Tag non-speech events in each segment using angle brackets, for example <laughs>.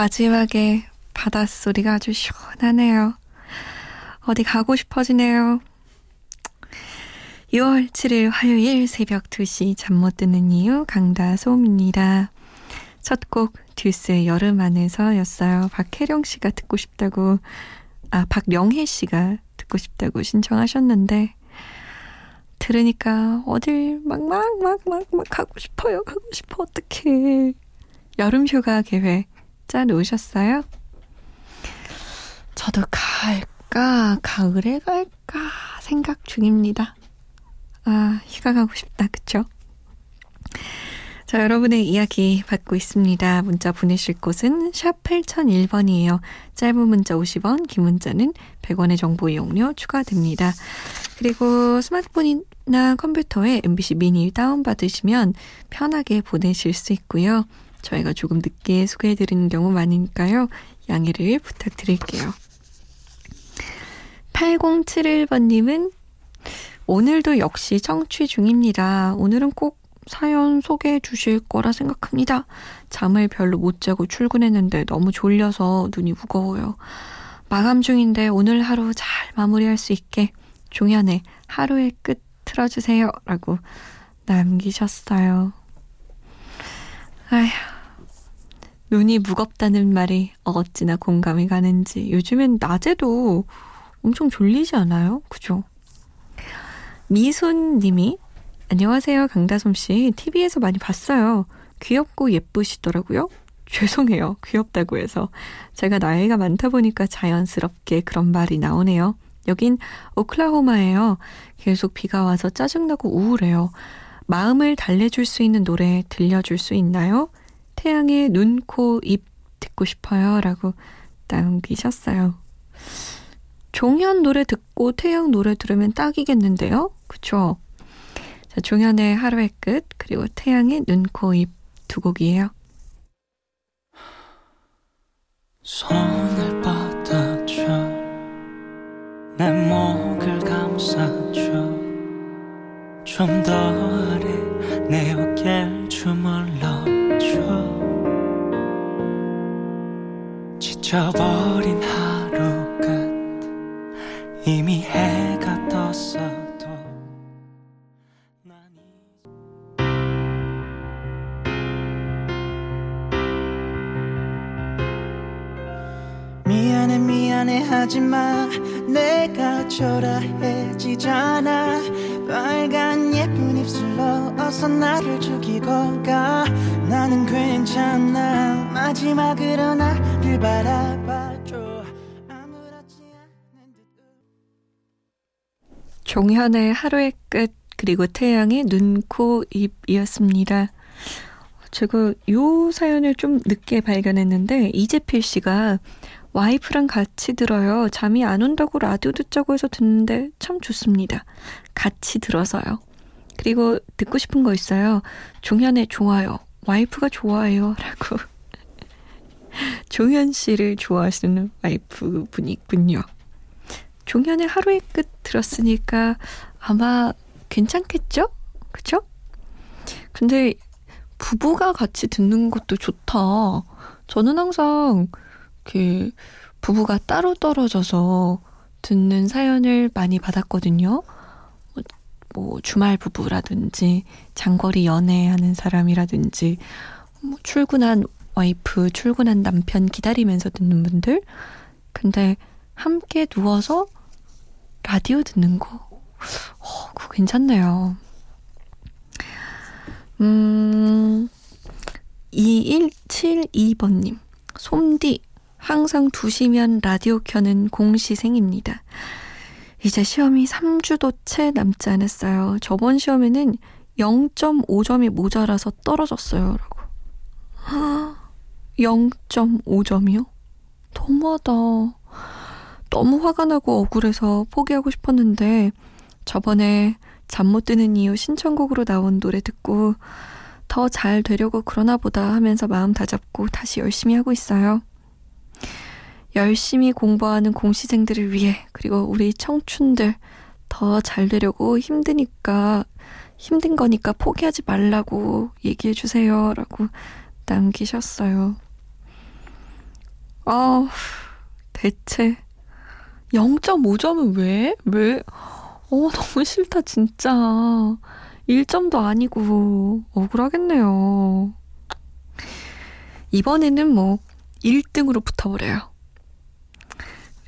마지막에 바닷소리가 아주 시원하네요. 어디 가고 싶어지네요. 6월 7일 화요일 새벽 2시 잠 못 드는 이유 강다솜입니다. 첫 곡 듀스의 여름 안에서였어요. 박혜령 씨가 듣고 싶다고 아 박영혜 씨가 듣고 싶다고 신청하셨는데 들으니까 어딜 막 막 막 막 막 가고 싶어요. 가고 싶어 어떡해. 여름 휴가 계획 짜 놓으셨어요? 저도 갈까, 가을에 갈까 생각 중입니다. 아, 휴가 가고 싶다, 그쵸? 자, 여러분의 이야기 받고 있습니다. 문자 보내실 곳은 샵 8001번이에요. 짧은 문자 50원, 긴 문자는 100원의 정보 이용료 추가됩니다. 그리고 스마트폰이나 컴퓨터에 MBC 미니 다운받으시면 편하게 보내실 수 있고요. 저희가 조금 늦게 소개해드리는 경우 많으니까요. 양해를 부탁드릴게요. 8071번님은 오늘도 역시 청취 중입니다. 오늘은 꼭 사연 소개해 주실 거라 생각합니다. 잠을 별로 못 자고 출근했는데 너무 졸려서 눈이 무거워요. 마감 중인데 오늘 하루 잘 마무리할 수 있게 종현의 하루의 끝 틀어주세요. 라고 남기셨어요. 아휴, 눈이 무겁다는 말이 어찌나 공감이 가는지 요즘엔 낮에도 엄청 졸리지 않아요? 그죠? 미손 님이 안녕하세요 강다솜 씨 TV에서 많이 봤어요. 귀엽고 예쁘시더라고요. 죄송해요. 귀엽다고 해서 제가 나이가 많다 보니까 자연스럽게 그런 말이 나오네요. 여긴 오클라호마예요. 계속 비가 와서 짜증나고 우울해요. 마음을 달래줄 수 있는 노래 들려줄 수 있나요? 태양의 눈, 코, 입 듣고 싶어요. 라고 남기셨어요. 종현 노래 듣고 태양 노래 들으면 딱이겠는데요? 그쵸? 자, 종현의 하루의 끝, 그리고 태양의 눈, 코, 입 두 곡이에요. 손을 뻗어줘 내 목을 감싸줘 좀더 아래 내 어깨를 주물러줘. 지쳐버린 하루 끝. 이미 해가 떴어도 미안해 미안해 하지마 내가 초라해지잖아 어서 나를 죽이고 가 나는 괜찮아 마지막으로 나를 바라봐줘 아무렇지 않은 듯 종현의 하루의 끝 그리고 태양의 눈, 코, 입이었습니다. 제가 요 사연을 좀 늦게 발견했는데 이재필 씨가 와이프랑 같이 들어요. 잠이 안 온다고 라디오 듣자고 해서 듣는데 참 좋습니다. 같이 들어서요. 그리고 듣고 싶은 거 있어요. 종현의 좋아요. 와이프가 좋아해요. <laughs> 라고. 종현 씨를 좋아하시는 와이프 분이 있군요. 종현의 하루의 끝 들었으니까 아마 괜찮겠죠? 그쵸? 근데 부부가 같이 듣는 것도 좋다. 저는 항상 그 부부가 따로 떨어져서 듣는 사연을 많이 받았거든요. 뭐 주말 부부라든지 장거리 연애하는 사람이라든지 뭐 출근한 와이프, 출근한 남편 기다리면서 듣는 분들. 근데 함께 누워서 라디오 듣는 거, 어, 그거 괜찮네요. 음, 2172번님, 솜디, 항상 2시면 라디오 켜는 공시생입니다. 이제 시험이 3주도 채 남지 않았어요. 저번 시험에는 0.5점이 모자라서 떨어졌어요. 라고. 0.5점이요? 너무하다. 너무 화가 나고 억울해서 포기하고 싶었는데 저번에 잠 못 드는 이유 신청곡으로 나온 노래 듣고 더 잘 되려고 그러나 보다 하면서 마음 다잡고 다시 열심히 하고 있어요. 열심히 공부하는 공시생들을 위해 그리고 우리 청춘들 더 잘 되려고 힘드니까 힘든 거니까 포기하지 말라고 얘기해 주세요. 라고 남기셨어요. 아, 대체 0.5점은 왜? 왜? 어, 너무 싫다, 진짜. 1점도 아니고, 억울하겠네요. 이번에는 뭐, 1등으로 붙어버려요.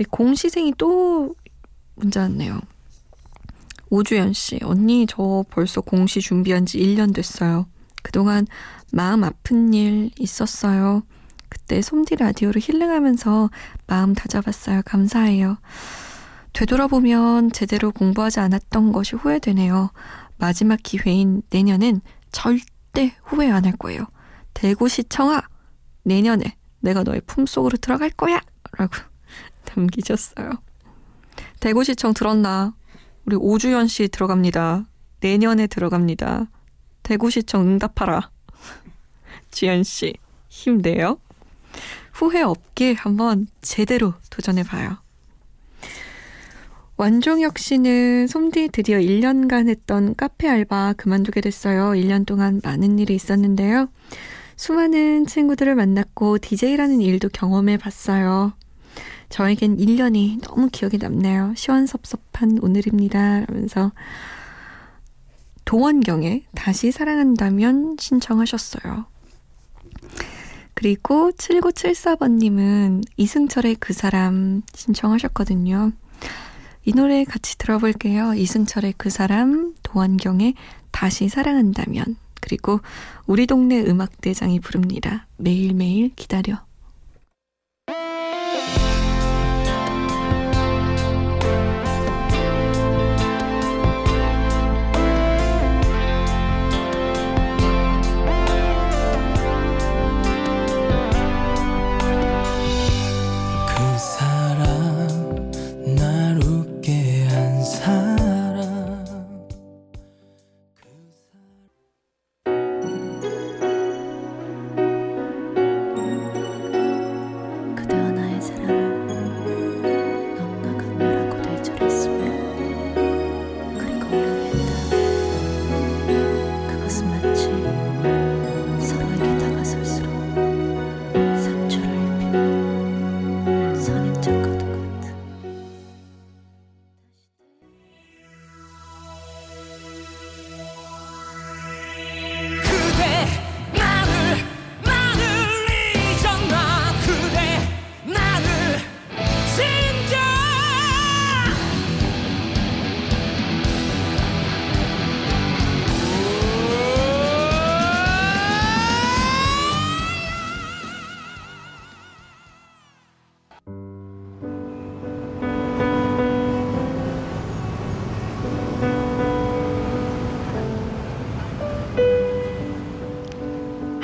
공시생이 또 문제 왔네요. 오주연 씨, 언니, 저 벌써 공시 준비한 지 1년 됐어요. 그동안 마음 아픈 일 있었어요. 그때 솜디 라디오를 힐링하면서 마음 다잡았어요. 감사해요. 되돌아보면 제대로 공부하지 않았던 것이 후회되네요. 마지막 기회인 내년엔 절대 후회 안 할 거예요. 대구시청아! 내년에 내가 너의 품속으로 들어갈 거야! 라고 남기셨어요. 대구시청 들었나? 우리 오주연 씨 들어갑니다. 내년에 들어갑니다. 대구시청 응답하라. <laughs> 지연 씨, 힘내요. 후회 없게 한번 제대로 도전해봐요. 완종혁 씨는 솜디 드디어 1년간 했던 카페 알바 그만두게 됐어요. 1년 동안 많은 일이 있었는데요. 수많은 친구들을 만났고 DJ라는 일도 경험해 봤어요. 저에겐 1년이 너무 기억에 남네요. 시원섭섭한 오늘입니다. 라면서 도원경에 다시 사랑한다면 신청하셨어요. 그리고 7974번님은 이승철의 그 사람 신청하셨거든요. 이 노래 같이 들어볼게요. 이승철의 그 사람, 도원경의 다시 사랑한다면. 그리고 우리 동네 음악대장이 부릅니다. 매일매일 기다려.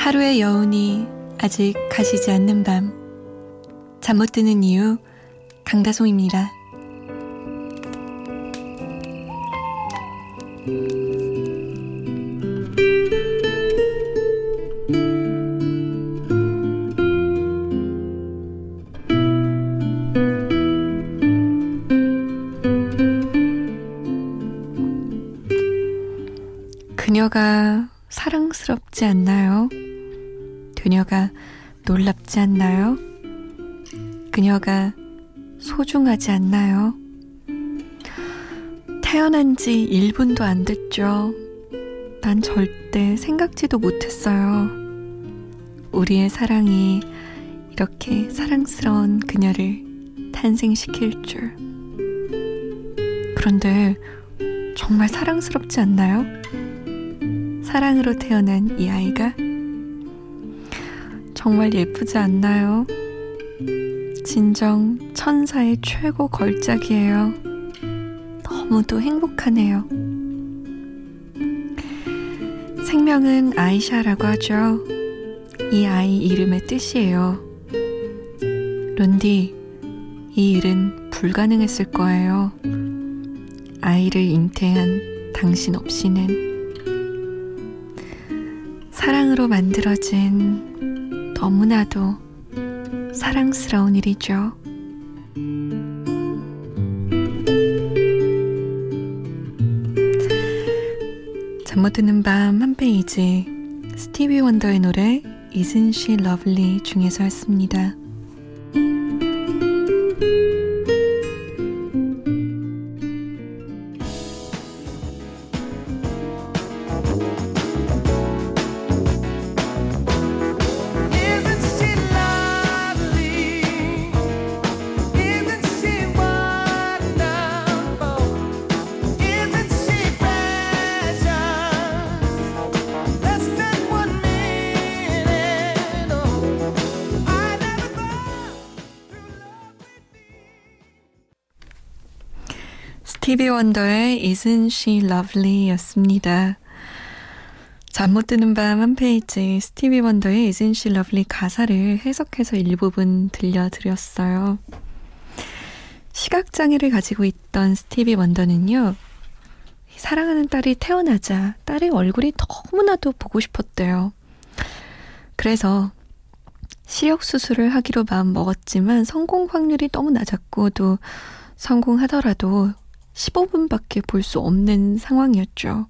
하루의 여운이 아직 가시지 않는 밤. 잠 못 드는 이유, 강다송입니다. 그녀가 사랑스럽지 않나요? 그녀가 놀랍지 않나요? 그녀가 소중하지 않나요? 태어난 지 1분도 안 됐죠. 난 절대 생각지도 못했어요. 우리의 사랑이 이렇게 사랑스러운 그녀를 탄생시킬 줄. 그런데 정말 사랑스럽지 않나요? 사랑으로 태어난 이 아이가 정말 예쁘지 않나요? 진정 천사의 최고 걸작이에요. 너무도 행복하네요. 생명은 아이샤라고 하죠. 이 아이 이름의 뜻이에요. 론디, 이 일은 불가능했을 거예요. 아이를 잉태한 당신 없이는 사랑으로 만들어진 너무나도 사랑스러운 일이죠. 잠 못 드는 밤 한 페이지 스티비 원더의 노래 Isn't She Lovely 중에서 했습니다. 스티비 원더의 Isn't She Lovely 였습니다. 잠 못 드는 밤 한 페이지 스티비 원더의 Isn't She Lovely 가사를 해석해서 일부분 들려드렸어요. 시각장애를 가지고 있던 스티비 원더는요. 사랑하는 딸이 태어나자 딸의 얼굴이 너무나도 보고 싶었대요. 그래서 시력 수술을 하기로 마음 먹었지만 성공 확률이 너무 낮았고 또 성공하더라도 15분밖에 볼 수 없는 상황이었죠.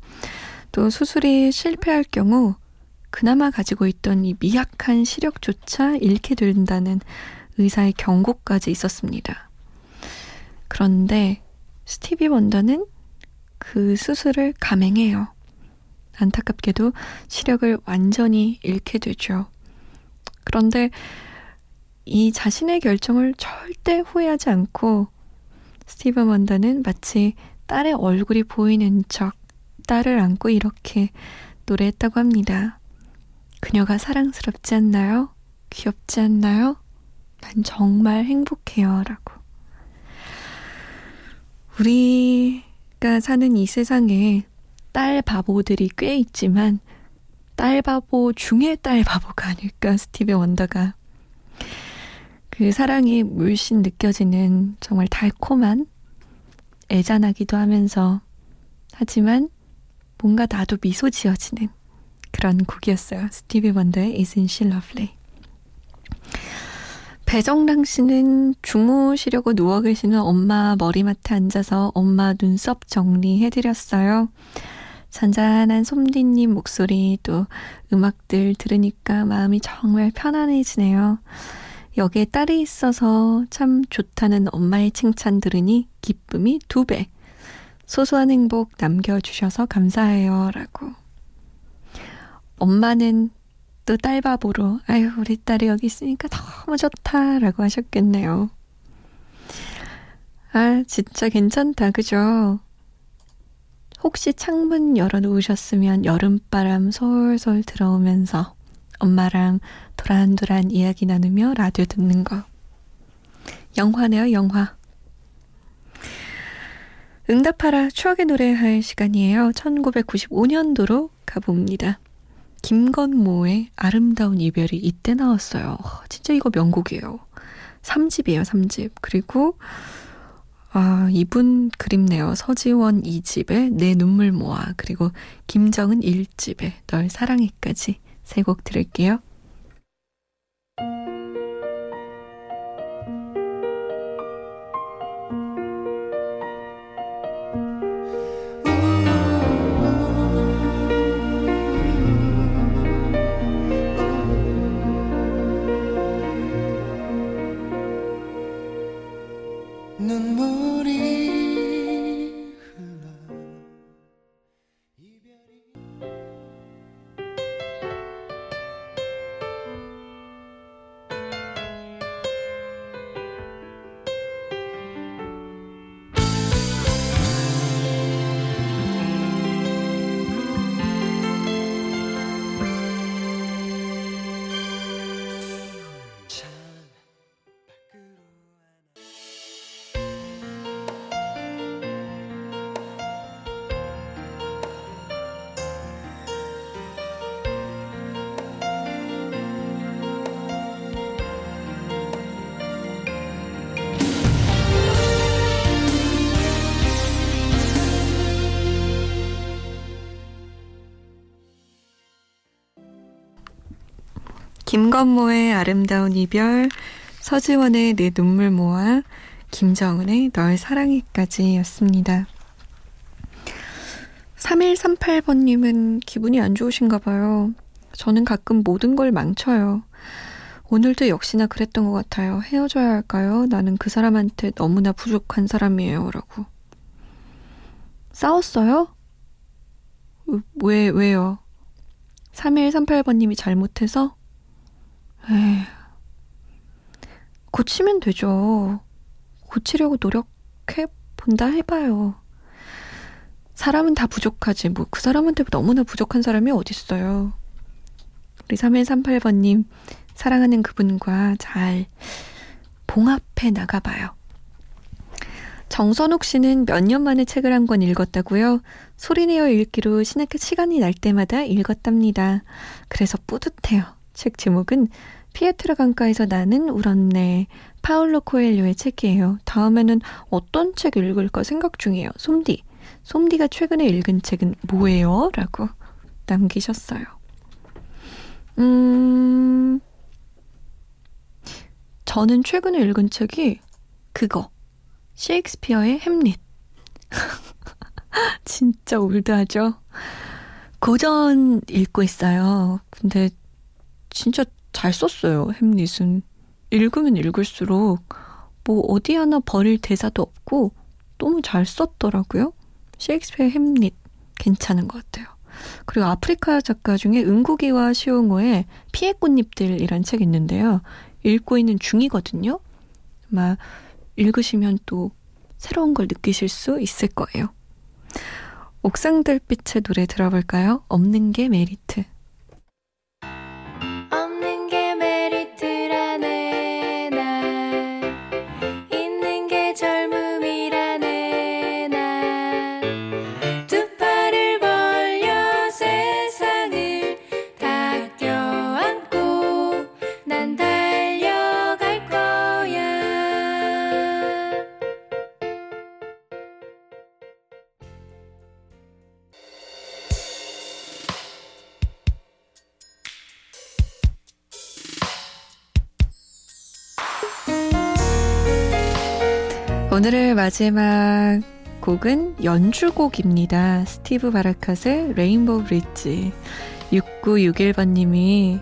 또 수술이 실패할 경우 그나마 가지고 있던 이 미약한 시력조차 잃게 된다는 의사의 경고까지 있었습니다. 그런데 스티비 원더는 그 수술을 감행해요. 안타깝게도 시력을 완전히 잃게 되죠. 그런데 이 자신의 결정을 절대 후회하지 않고 스티븐 원더는 마치 딸의 얼굴이 보이는 척 딸을 안고 이렇게 노래했다고 합니다. 그녀가 사랑스럽지 않나요? 귀엽지 않나요? 난 정말 행복해요. 라고. 우리가 사는 이 세상에 딸 바보들이 꽤 있지만 딸 바보 중에 딸 바보가 아닐까 스티븐 원더가 그 사랑이 물씬 느껴지는 정말 달콤한 애잔하기도 하면서 하지만 뭔가 나도 미소 지어지는 그런 곡이었어요. 스티비 원더의 Isn't She Lovely. 배정랑 씨는 주무시려고 누워 계시는 엄마 머리맡에 앉아서 엄마 눈썹 정리해드렸어요. 잔잔한 솜디님 목소리 또 음악들 들으니까 마음이 정말 편안해지네요. 여기에 딸이 있어서 참 좋다는 엄마의 칭찬 들으니 기쁨이 두 배. 소소한 행복 남겨주셔서 감사해요. 라고. 엄마는 또 딸바보로, 아유, 우리 딸이 여기 있으니까 너무 좋다. 라고 하셨겠네요. 아, 진짜 괜찮다. 그죠? 혹시 창문 열어 놓으셨으면 여름바람 솔솔 들어오면서 엄마랑 도란도란 이야기 나누며 라디오 듣는 거. 영화네요, 영화. 응답하라 추억의 노래 할 시간이에요. 1995년도로 가봅니다. 김건모의 아름다운 이별이 이때 나왔어요. 진짜 이거 명곡이에요. 3집이에요, 3집. 그리고 아, 이분 그립네요. 서지원 2집에 내 눈물 모아. 그리고 김정은 1집에 널 사랑해까지 세 곡 들을게요. 김건모의 아름다운 이별, 서지원의 내 눈물 모아, 김정은의 널 사랑해까지였습니다. 3138번님은 기분이 안 좋으신가 봐요. 저는 가끔 모든 걸 망쳐요. 오늘도 역시나 그랬던 것 같아요. 헤어져야 할까요? 나는 그 사람한테 너무나 부족한 사람이에요. 라고. 싸웠어요? 왜, 왜요? 3138번님이 잘못해서? 에휴. 고치면 되죠. 고치려고 노력해 본다 해봐요. 사람은 다 부족하지. 뭐 그 사람한테 너무나 부족한 사람이 어딨어요. 우리 3138번님 사랑하는 그분과 잘 봉합해 나가봐요. 정선욱 씨는 몇 년 만에 책을 한 권 읽었다고요? 소리내어 읽기로 시간이 날 때마다 읽었답니다. 그래서 뿌듯해요. 책 제목은 피에트르 강가에서 나는 울었네. 파울로 코엘료의 책이에요. 다음에는 어떤 책 읽을까 생각 중이에요. 솜디. 솜디가 최근에 읽은 책은 뭐예요? 라고 남기셨어요. 음, 저는 최근에 읽은 책이 그거. 셰익스피어의 햄릿. <laughs> 진짜 올드하죠? 고전 읽고 있어요. 근데 진짜 잘 썼어요, 햄릿은. 읽으면 읽을수록 뭐 어디 하나 버릴 대사도 없고 너무 잘 썼더라고요. 셰익스피어 햄릿 괜찮은 것 같아요. 그리고 아프리카 작가 중에 은국이와 시옹호의 피해 꽃잎들이란 책이 있는데요. 읽고 있는 중이거든요. 아마 읽으시면 또 새로운 걸 느끼실 수 있을 거예요. 옥상 달빛의 노래 들어볼까요? 없는 게 메리트. 오늘의 마지막 곡은 연주곡입니다. 스티브 바라카스의 레인보우 브릿지. 6961번님이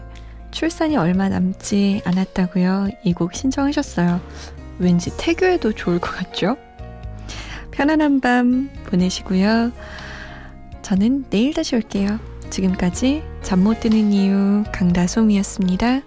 출산이 얼마 남지 않았다고요. 이 곡 신청하셨어요. 왠지 태교에도 좋을 것 같죠? 편안한 밤 보내시고요. 저는 내일 다시 올게요. 지금까지 잠 못 드는 이유 강다솜이었습니다.